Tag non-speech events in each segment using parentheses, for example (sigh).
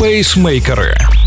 Пейсмейкери.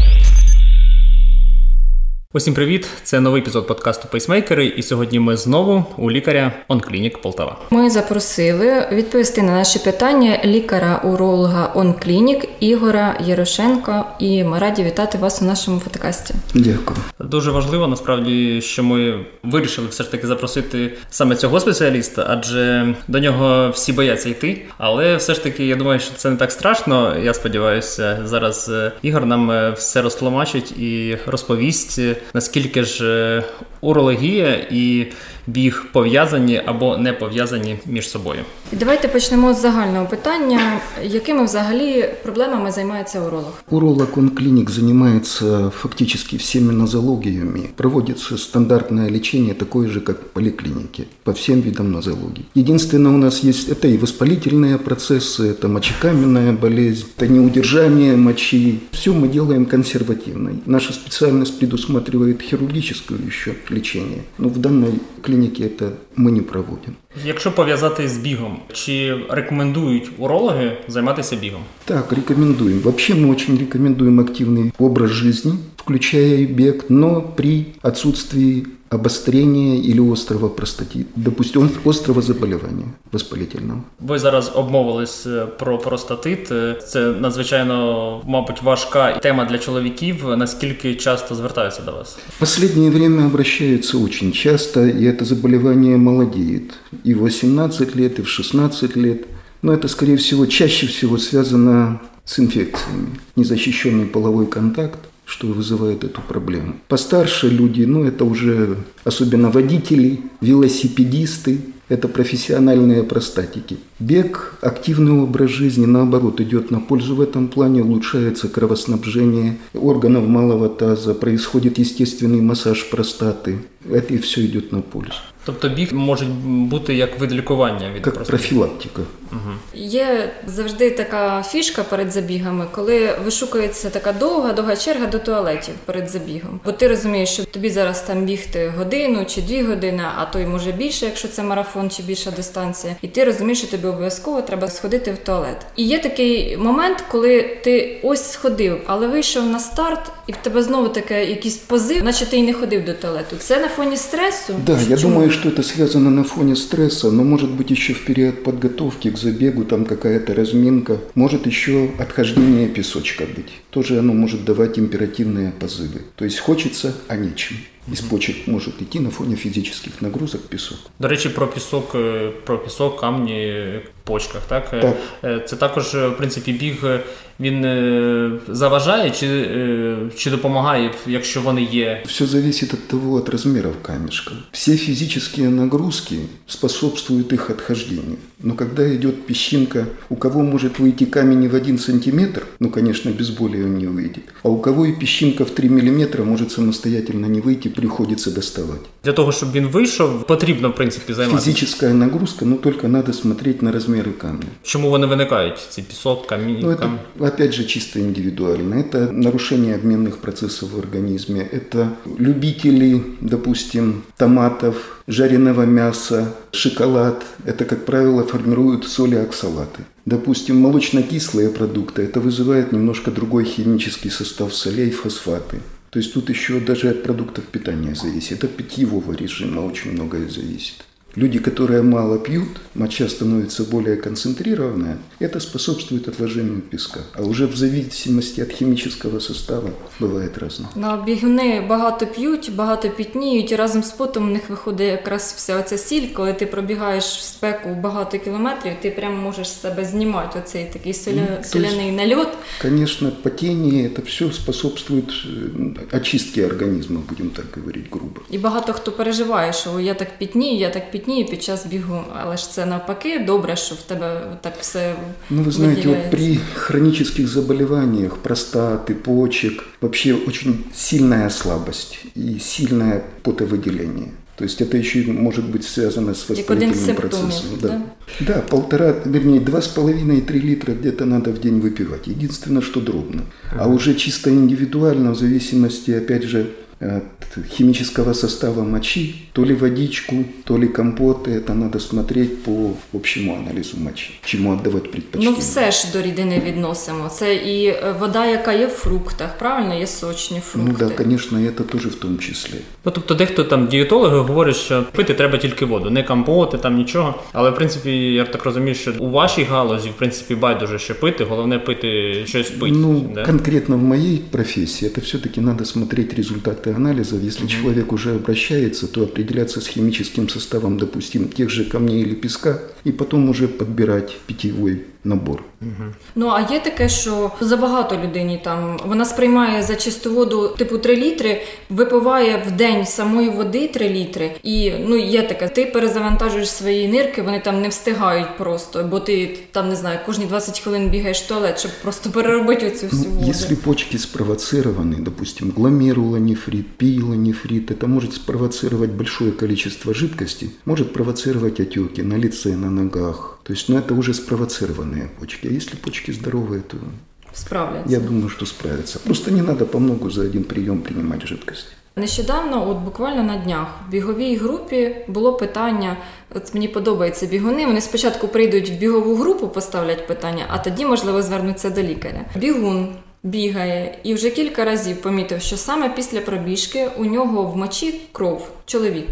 Усім привіт! Це новий епізод подкасту Пейсмейкери. І сьогодні ми знову у лікаря Онклінік Полтава. Ми запросили відповісти на наші питання лікаря-уролога Онклінік Ігора Ярошенка. І ми раді вітати вас у нашому подкасті. Дякую. Дуже важливо насправді, що ми вирішили все ж таки запросити саме цього спеціаліста, адже до нього всі бояться йти. Але все ж таки, я думаю, що це не так страшно. Я сподіваюся, зараз е, Ігор нам е, все розтлумачить і розповість наскільки ж е, урологія і біг пов'язані або не пов'язані між собою. Давайте почнемо з загального питання. Якими взагалі проблемами займається уролог? Уролог он клиник занимается фактически всеми нозологиями. Проводится стандартное лечение такое же, как в поликлинике, по всем видам нозологий. Единственное, у нас есть это и воспалительные процессы, это мочекаменная болезнь, это неудержание мочи. Все мы делаем консервативно. Наша специальность предусматривает хирургическое еще лечение. Но в данной клинике это мы не проводим. Якщо пов'язати з бігом, чи рекомендують урологи займатися бігом? Так, рекомендуем. Вообще мы очень рекомендуем активный образ жизни, включая и бег, но при отсутствии обострения или острого простатита, допустим, острого заболевания воспалительного. Ви зараз обмовились е, про простатит. Е, Це надзвичайно, мабуть, важка тема для чоловіків. Наскільки часто звертаються до вас? В последнее время обращаются очень часто, и это заболевание молодеет. И в 18 лет, и в 16 лет. Но это, скорее всего, чаще всего связано с инфекциями. Незащищенный половой контакт, что вызывает эту проблему. Постарше люди, ну это уже особенно водители, велосипедисты, это профессиональные простатики. Бег, активный образ жизни, наоборот, идет на пользу в этом плане, улучшается кровоснабжение органов малого таза, происходит естественный массаж простаты. Это и все идет на пользу. Тобто біг може бути як вид лікування від Как простатиту? профилактика. Є завжди така фішка перед забігами, коли вишукується така довга, довга черга до туалетів перед забігом. Бо ти розумієш, що тобі зараз там бігти годину чи дві години, а то й може більше, якщо це марафон чи більша дистанція. І ти розумієш, що тобі обов'язково треба сходити в туалет. І є такий момент, коли ти ось сходив, але вийшов на старт, і в тебе знову таке якийсь позив, наче ти й не ходив до туалету. Це на фоні стресу. Да, я думаю, что это связано на фоне стресса, но может быть еще в период подготовки к забегу там какая-то разминка, может еще отхождение песочка быть. Тоже оно может давать императивные позывы. То есть хочется, а нечем Из почек может идти на фоне физических нагрузок песок. До речі, про пісок, е, про пісок, камні в почках. Так? Е, Так. Е, це також, е, в принципі, біг е, він е, заважає чи, е, чи допомагає, якщо вони є. Все зависит от того, от размеров камешка. Все физические нагрузки способствуют их отхождению. Но когда идет песчинка, у кого может выйти камень и в один сантиметр, ну, конечно, без боли он не выйдет. А у кого и песчинка в 3 миллиметра может самостоятельно не выйти, приходится доставать. Для того, щоб він вийшов, потрібно, в принципі, займатися. Физическая нагрузка, но только надо смотреть на размеры камня. Чому вони виникають? Ці пісок, камінь, Ну, это, камінь? опять же, чисто индивидуально. Это нарушение обменных процессов в организме. Это любители, допустим, томатов, жареного мяса, шоколад. Это, как правило, формируют соли оксалаты. Допустим, молочно-кислые продукты. Это вызывает немножко другой химический состав солей, фосфаты. То есть тут еще даже от продуктов питания зависит. От питьевого режима очень многое зависит. Люди, которые мало пьют, моча становится более концентрированная, это способствует отложению песка. А уже в зависимости от химического состава бывает разное. На бігуни багато п'ють, багато пітніють, і разом з потом у них виходить якраз вся оця сіль, коли ти пробігаєш в спеку багато кілометрів, ти прямо можеш з себе знімати оцей такий соля... Ну, то есть- соляний нальот. Конечно, потение, это все способствует э, очистке организма, будем так говорить грубо. І багато хто переживає, що я так пітнію, я так пітнію під час бігу, але ж це навпаки добре, що в тебе так все Ну, вы знаете, вот виділяється. при хронических заболеваниях простаты, почек, вообще очень сильная слабость и сильное потовыделение. То есть это еще и может быть связано с Як один з воспалительным симптомів, процессом. да? Да. да, полтора, вернее, два с половиной, три литра где-то надо в день выпивать. Единственное, что дробно. А уже чисто индивидуально, в зависимости, опять же, от химического состава мочи, то ли водичку, то ли компоты. Это надо смотреть по общему анализу мочи, чему отдавать предпочтение. Ну все ж до рідини відносимо. Це і е, вода, яка є в фруктах, правильно? Є сочні фрукти. Ну да, конечно, это тоже в том числе. Ну тобто дехто там дієтологи говорять, що пити треба тільки воду, не компоти, там нічого. Але в принципі, я так розумію, що у вашій галузі, в принципі, байдуже що пити, головне пити щось пити. Ну, да? конкретно в моей профессии это все-таки надо смотреть анализов. Если человек уже обращается, то определяться с химическим составом, допустим, тех же камней или песка, и потом уже подбирать питьевой набор. Ну а є таке, що забагато людині там вона сприймає за чисту воду типу 3 літри, випиває в день самої води 3 літри. І ну є таке, ти перезавантажуєш свої нирки, вони там не встигають просто, бо ти там не знаю, кожні 20 хвилин бігаєш в туалет, щоб просто переробити оцю всю Ну, воду. если почки спровоцированы, допустим, гломерулонефрит, пиелонефрит, это может спровоцировать большое количество жидкости, может провоцировать отеки на лице, на ногах. То есть, ну, это уже спровоцированные почки. А если почки здоровые, то Справляться. я думаю, что справятся. Просто не надо по многу за один прием принимать жидкость. Нещодавно, от буквально на днях, в біговій групі було питання. От мені подобаються бігуни. Вони спочатку прийдуть в бігову групу, поставлять питання, а тоді, можливо, звернуться до лікаря. Бігун бігає і вже кілька разів помітив, що саме після пробіжки у нього в мочі кров, чоловік.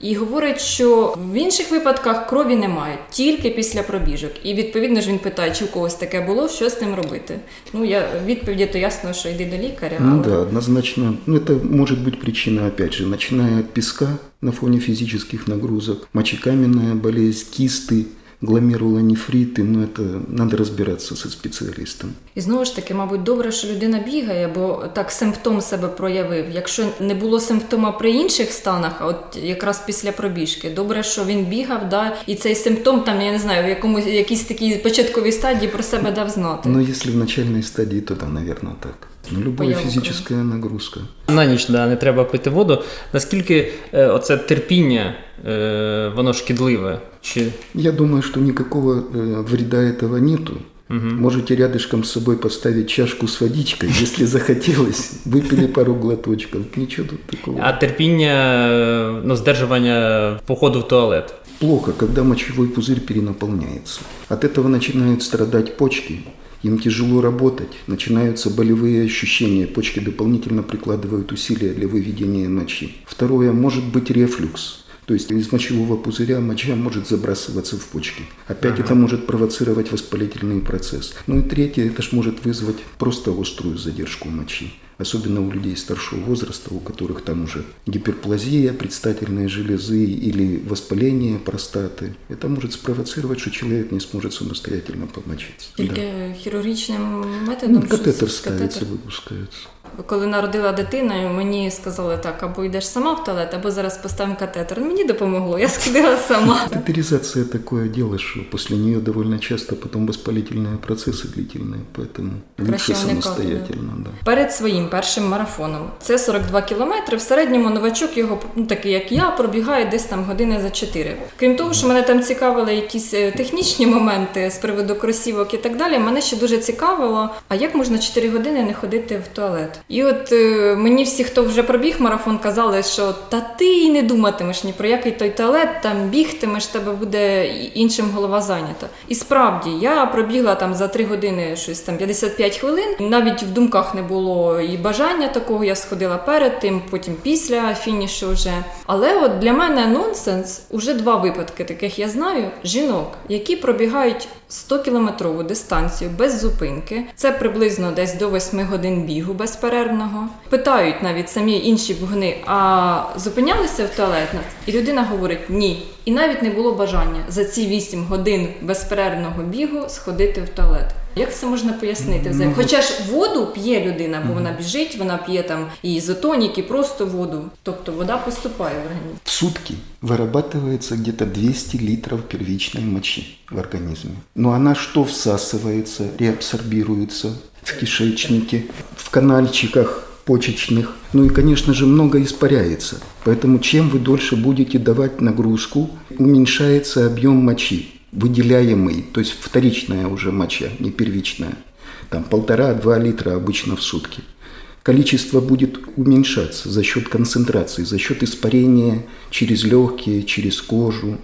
І говорить, що в інших випадках крові немає, тільки після пробіжок. І відповідно ж він питає, чи у когось таке було, що з тим робити. Ну я відповіді то ясно, що йди до лікаря. Ну але... да, однозначно. Ну, это может быть причина, опять же, начиная от песка на фоне физических нагрузок, мочекаменная болезнь, кисты, гломерулонефриты. Но это надо разбираться со специалистом. І знову ж таки, мабуть, добре, що людина бігає, бо так симптом себе проявив. Якщо не було симптома при інших станах, а от якраз після пробіжки, добре, що він бігав, да, і цей симптом там, я не знаю, в якомусь якійсь такій початковій стадії про себе дав знати. Но если в начальной стадии, то да, наверное, так. Но любая Появу физическая нагрузка. На ніч да, не треба пити воду. Наскільки е, оце терпіння, е, воно шкідливе? Чи Я думаю, что никакого э, вреда этого нету. Можете рядышком с собой поставить чашку с водичкой, если (laughs) захотелось, выпили пару глоточков. Ничего тут такого. а терпіння, е, ну, здержування походу в туалет? Плохо, когда мочевой пузырь перенаполняется. От этого начинают страдать почки. Им тяжело работать, начинаются болевые ощущения, почки дополнительно прикладывают усилия для выведения мочи. Второе, может быть рефлюкс. То есть из мочевого пузыря моча может забрасываться в почки. Опять это может провоцировать воспалительный процесс. Ну и третье, это ж может вызвать просто острую задержку мочи Особенно у людей старшего возраста, у которых там уже гиперплазия предстательной железы или воспаление простаты. Это может спровоцировать, что человек не сможет самостоятельно помочиться. Тільки хірургічним Да. методом Ну, щось- катетер катетер. ставится, выпускается. Коли народила дитина, мені сказали так, або йдеш сама в туалет, або зараз поставимо катетер. Мені допомогло, я сходила сама. (laughs) Катетеризация такое дело, что после нее довольно часто потом воспалительные процессы длительные, поэтому лучше Краще уникати, самостоятельно. Да. Перед своїм першим марафоном це 42 кілометри. В середньому новачок його, ну такий як я, пробігає десь там години за 4. Крім того, що мене там цікавили якісь е, технічні моменти з приводу кросівок і так далі. Мене ще дуже цікавило, а як можна 4 години не ходити в туалет? І от е, мені всі, хто вже пробіг марафон, казали, що та ти й не думатимеш ні про який той туалет, там бігтимеш, тебе буде іншим голова зайнята. І справді я пробігла там за 3 години щось там 55 хвилин. Навіть в думках не було і бажання такого. Я сходила перед тим, потім після фінішу вже. Але от для мене нонсенс уже два випадки таких я знаю жінок, які пробігають 100 кілометрову дистанцію без зупинки. Це приблизно десь до 8 годин бігу безперервного. Питають навіть самі інші бігуни, а зупинялися в туалет? І людина говорить ні. І навіть не було бажання за ці 8 годин безперервного бігу сходити в туалет. Як це можна пояснити? взагалі? Хоча ж воду п'є людина, бо вона біжить, вона п'є там і ізотонік, і просто воду. Тобто вода поступає в організм. В сутки вырабатывается где-то 200 литров первичной мочи в организме. Но она что всасывается, реабсорбируется в кишечнике, в канальчиках почечных. Ну и, конечно же, много испаряется. Поэтому чем вы дольше будете давать нагрузку, уменьшается объем мочи, выделяемый, то есть вторичная уже моча, не первичная. Там полтора-два литра обычно в сутки. количество будет уменьшаться за счет концентрации, за счет испарения через легкие, через кожу.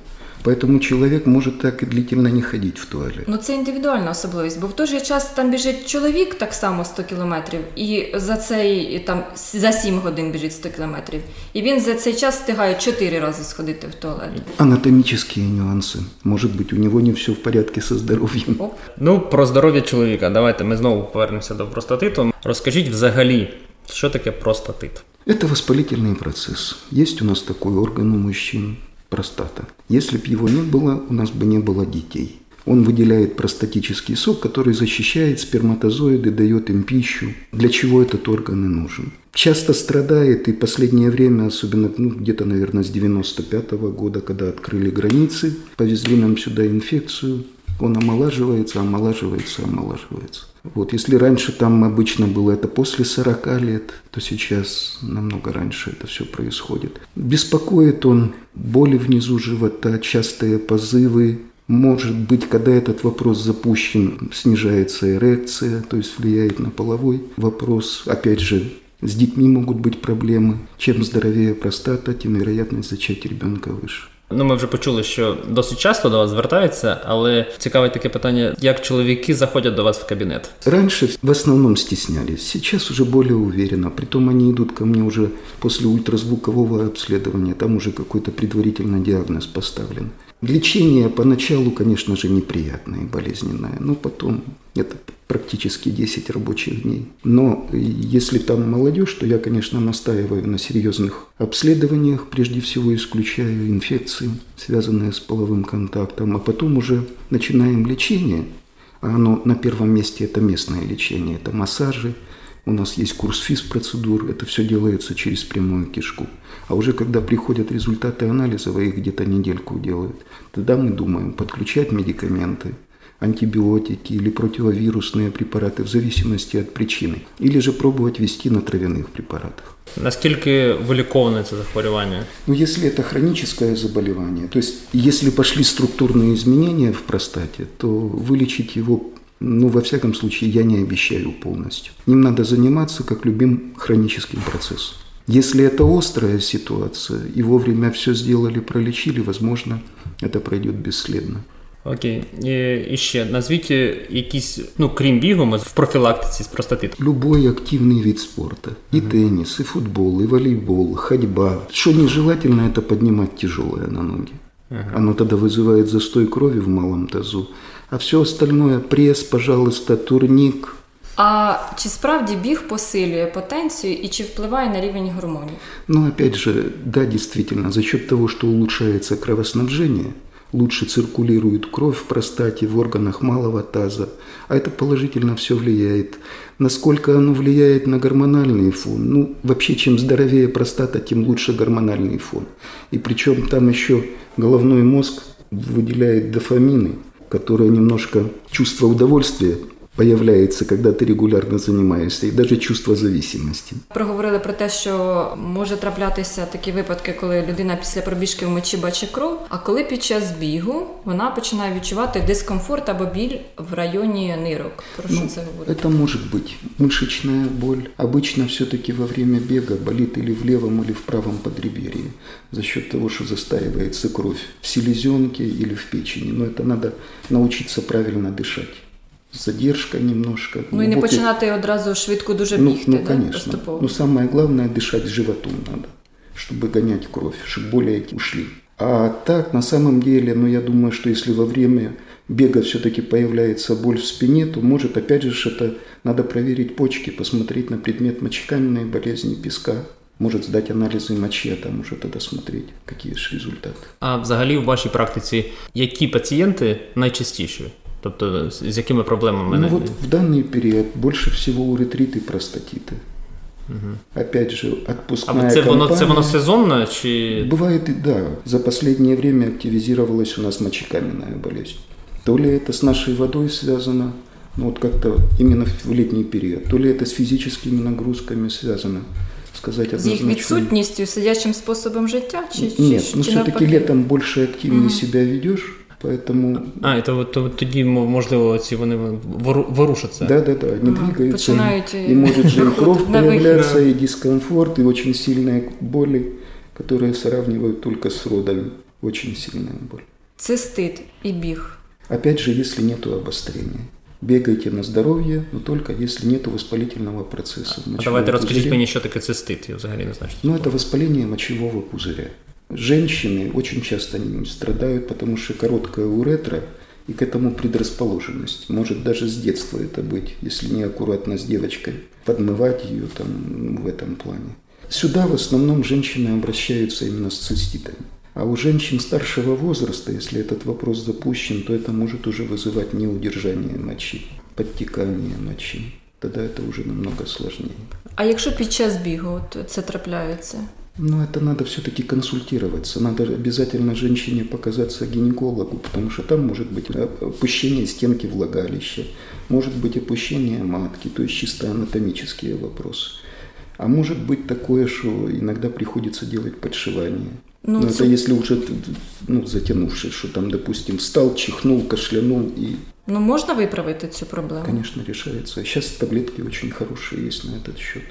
Поэтому чоловік може так і длительно не ходити в туалет. Ну це індивідуальна особливість, бо в той же час там біжить чоловік так само 100 кілометрів, і за цей там за 7 годин біжить 100 кілометрів. І він за цей час встигає 4 рази сходити в туалет. Анатомічні нюанси. Може бути, у нього не все в порядку зі здоров'ям. Оп. Ну, про здоров'я чоловіка. Давайте ми знову повернемося до простатиту. Розкажіть взагалі, що таке простатит? Это воспалительный процесс. Есть у нас такой орган у мужчин – Простата. Если бы его не было, у нас бы не было детей. Он выделяет простатический сок, который защищает сперматозоиды, дает им пищу. Для чего этот орган и нужен? Часто страдает, и последнее время, особенно ну, где-то, наверное, с 95 года, когда открыли границы, повезли нам сюда инфекцию, он омолаживается, омолаживается, омолаживается. Вот, если раньше там обычно было это после 40 лет, то сейчас намного раньше это все происходит. Беспокоит он боли внизу живота, частые позывы. Может быть, когда этот вопрос запущен, снижается эрекция, то есть влияет на половой вопрос. Опять же, с детьми могут быть проблемы. Чем здоровее простата, тем вероятность зачать ребенка выше. Ну, ми вже почули, що досить часто до вас звертаються, але цікаве таке питання, як чоловіки заходять до вас в кабінет. Раньше в основном стеснялись, сейчас уже более уверенно. Притом они идут ко мне уже после ультразвукового обследования, там уже какой-то предварительный диагноз поставлен. Лечение поначалу, конечно же, неприятное и болезненное, но потом это практически 10 рабочих дней. Но если там молодежь, то я, конечно, настаиваю на серьезных обследованиях, прежде всего исключаю инфекции, связанные с половым контактом, а потом уже начинаем лечение, а оно на первом месте это местное лечение, это массажи, у нас есть курс физ-процедур, это все делается через прямую кишку. А уже когда приходят результаты анализа, вы их где-то недельку делают, тогда мы думаем подключать медикаменты, антибиотики или противовирусные препараты в зависимости от причины. Или же пробовать вести на травяных препаратах. Наскільки виліковане це захворювання? Ну, если это хроническое заболевание, то есть если пошли структурные изменения в простате, то вылечить его ну, во всяком случае, я не обещаю полностью. Ним надо заниматься как любым хроническим процессом. Если это острая ситуация, и вовремя все сделали, пролечили, возможно, это пройдет бесследно. Окей. І, і ще назвіть якісь, ну крім бігу, в профілактиці з простатиту. Любой активный вид спорта. И теннис, и футбол, и волейбол, ходьба. Что нежелательно, это поднимать тяжелое на ноги. Оно тогда вызывает застой крови в малом тазу. А все остальное, пресс, пожалуйста, турник. А чи справді біг посилює потенцію і чи впливає на рівень гормонів? Но опять же, да, действительно, за счет того, что улучшается кровоснабжение, лучше циркулирует кровь в простате, в органах малого таза, а это положительно все влияет. Насколько оно влияет на гормональный фон? Ну, вообще, чем здоровее простата, тем лучше гормональный фон. И причем там еще головной мозг выделяет дофамины, которые немножко чувство удовольствия появляється, коли ти регулярно займаєшся, і навіть чувство зависимості. Проговорили про те, що може траплятися такі випадки, коли людина після пробіжки в мочі бачить кров, а коли під час бігу вона починає відчувати дискомфорт або біль в районі нирок. Про що Ну, це говорить? Это может быть мышечная боль. Обычно все-таки во время бега болит или в левом, или в правом подреберье за счет того, что застаивается кровь в селезенке или в печени. Но это надо научиться правильно дышать. Задержка немножко. Ну і не глубокий- починати одразу швидко дуже Ну, бігти, ну да? конечно. поступово. Но самое главное дышать животом надо, чтобы гонять кровь, чтобы боли эти ушли. А так, на самом деле, ну я думаю, что если во время бега все-таки появляется боль в спине, то может, опять же, ж это надо проверить почки, посмотреть на предмет мочекаменной болезни песка. Может сдать анализы мочи, а там уже тогда смотреть, какие же результаты. А взагалі в вашій практиці які пацієнти найчастіші? Тобто з з якими проблемами? Ну не- вот в данный период больше всего уретриты и простатиты. Опять же, А отпускная це воно це воно кампания. сезонно чи Бывает и да. За последнее время активизировалась у нас мочекаменная болезнь. То ли это с нашей водой связано, ну вот как-то именно в летний период, то ли это с физическими нагрузками связано, сказать З їх однозначно. відсутністю, сидячим способом життя? Чи, чи, Нет, чи ну все-таки навпаки? летом больше активнее себя ведешь, Поэтому... А, это то, тоді, можливо, ці вони ворушаться. Да, да, да, они ага, двигаются. Починають и, и может же и кровь появляться, и дискомфорт, и очень сильные боли, которые сравнивают только с родами. Очень сильная боль. Цистит и біг. Опять же, если нет обострения. Бегайте на здоровье, но только если нет воспалительного процесса. А давайте розкажіть мені, що таке цистит, я взагалі не знаю. Що ну, это воспаление мочевого пузыря. Женщины очень часто не страдают, потому что короткая уретра и к этому предрасположенность. Может даже с детства это быть, если неаккуратно с девочкой подмывать ее там в этом плане. Сюда в основном женщины обращаются именно с циститами. А у женщин старшего возраста, если этот вопрос запущен, то это может уже вызывать неудержание мочи, подтекание мочи. Тогда это уже намного сложнее. А якщо під час бігу от це трапляється? Ну, это надо все-таки консультироваться. Надо обязательно женщине показаться гинекологу, потому что там может быть опущение стенки влагалища, может быть опущение матки, то есть чисто анатомические вопросы. А может быть такое, что иногда приходится делать подшивание. Ну, Но это если уже ну, затянувшись, что там, допустим, встал, чихнул, кашлянул и... Ну, можно выправить эту проблему? Конечно, решается. Сейчас таблетки очень хорошие есть на этот счет.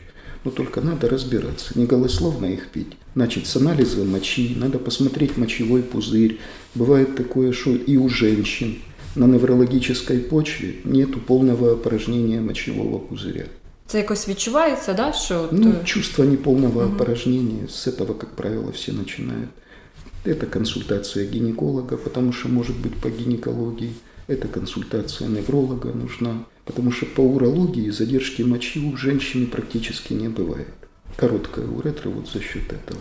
Но только надо разбираться, не голословно их пить. Значит, с анализа мочи, надо посмотреть мочевой пузырь. Бывает такое, что и у женщин на неврологической почве нету полного опорожнения мочевого пузыря. Це якось відчувається, да? Що ну, чувство неполного угу. опорожнения, с этого, как правило, все начинают. Это консультация гинеколога, потому что, может быть, по гинекологии. Это консультация невролога нужна, потому что по урологии задержки мочи у женщины практически не бывает. Короткая уретра вот за счет этого.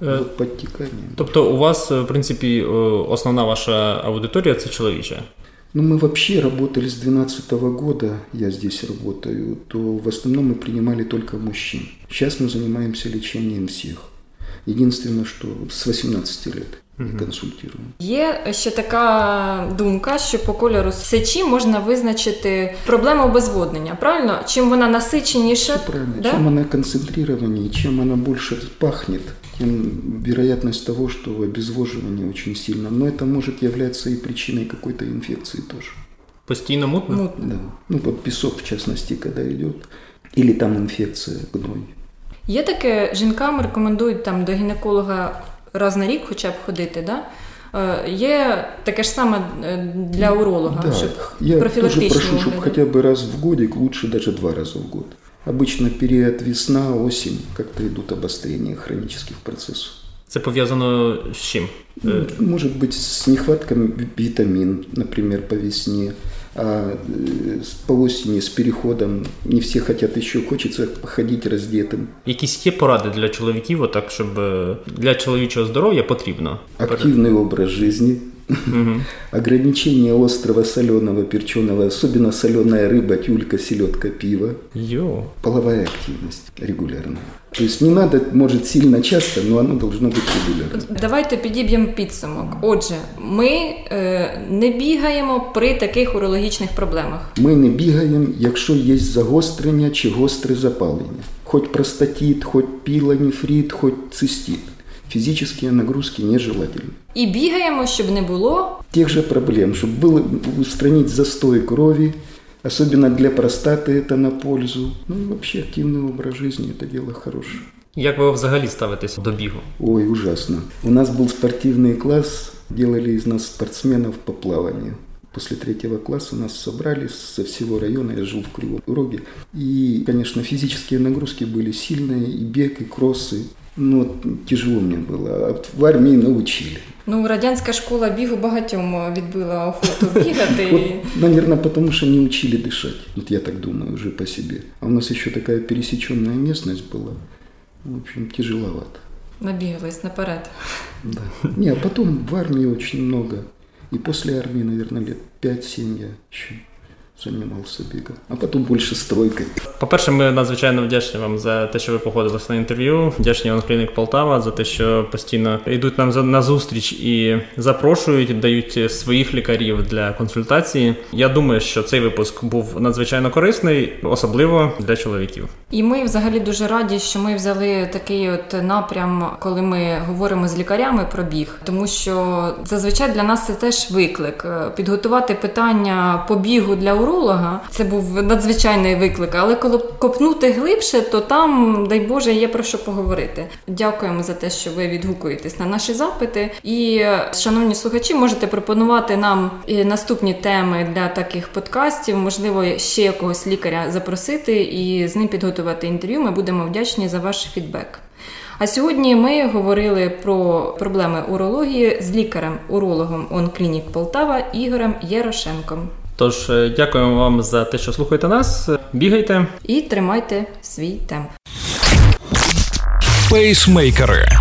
Е, вот подтекание. Тобто у вас, в принципі, основна ваша аудиторія це чоловіча? Ну, мы вообще работали с 2012 года, я здесь работаю, то в основном мы принимали только мужчин. Сейчас мы занимаемся лечением всех. Единственное, что с 18 лет Угу. консультуємо. Є ще така думка, що по кольору сечі можна визначити проблему обезводнення. Правильно? Чим вона насиченіша, Все правильно. Да? Чем она концентрированнее, чем она больше пахнет, тем вероятность того, что обезвоживание очень сильно. Но это может являться и причиной какой-то инфекции тоже. Постійно мутно? Мутно. Да. Ну, вот песок, в частности, когда идет. Или там інфекція, гной. Є таке, жінкам рекомендують там до гінеколога раз на рік хоча б ходити, да? Є таке ж саме для уролога, да, щоб я тоже прошу, чтобы хотя бы раз в годик, лучше даже два раза в год. Обычно период весна, осень, как-то идут обострения хронических процессов. Це пов'язано з чим? Может быть, с нехваткой витамин, например, по весне, а по осени з переходом не всі хочуть ще, хочеться походити роздітим. Якісь є поради для чоловіків, отак, щоб для чоловічого здоров'я потрібно? Активний образ життя, Угу. Ограничение острого, соленого, перченого, особенно соленая рыба, тюлька, селедка, пиво. Йо. Половая активность регулярная. То есть не надо, может, сильно часто, но оно должно бути регулярно. Давайте підіб'ємо підсумок. Отже, ми е, не бігаємо при таких урологічних проблемах. Ми не бігаємо, якщо є загострення чи гостре запалення. Хоч простатит, хоч пілонефрит, хоч цистит. Фізичні нагрузки нежелательны. І бігаємо, щоб не було тих же проблем, щоб було устранити застой крові, особенно для простаты это на пользу. Ну и вообще активный образ жизни – это дело хорошее. Як ви взагалі ставитесь до бігу? Ой, ужасно. У нас был спортивный класс, делали из нас спортсменов по плаванию. После третьего класса нас собрали со всего района, я жил в Кривом Роге. И, конечно, физические нагрузки были сильные, и бег, и кроссы. Ну, тяжело мне было. А в армии научили. Ну, радянська школа бігу багатьом відбила охоту бігати. вот, (laughs) наверное, потому что не учили дышать. Вот я так думаю уже по себе. А у нас еще такая пересеченная местность была. В общем, тяжеловато. Набегались наперед. Да. Не, а потом в армии очень много. И после армии, наверное, лет 5-7 я еще занимался бегом, а потом больше стройкой. По-перше, ми надзвичайно вдячні вам за те, що ви погодилися на інтерв'ю. Вдячні вам клінік Полтава за те, що постійно йдуть нам на зустріч і запрошують, дають своїх лікарів для консультації. Я думаю, що цей випуск був надзвичайно корисний, особливо для чоловіків. І ми взагалі дуже раді, що ми взяли такий от напрям, коли ми говоримо з лікарями про біг, тому що зазвичай для нас це теж виклик підготувати питання по бігу для уролога. Це був надзвичайний виклик. Але коли копнути глибше, то там, дай Боже, є про що поговорити. Дякуємо за те, що ви відгукуєтесь на наші запити. І, шановні слухачі, можете пропонувати нам наступні теми для таких подкастів. Можливо, ще якогось лікаря запросити і з ним підготувати інтерв'ю. Ми будемо вдячні за ваш фідбек. А сьогодні ми говорили про проблеми урології з лікарем-урологом ОнКлінік Полтава Ігорем Ярошенком. Тож е, дякуємо вам за те, що слухаєте нас. Бігайте і тримайте свій темп. Пейсмейкери.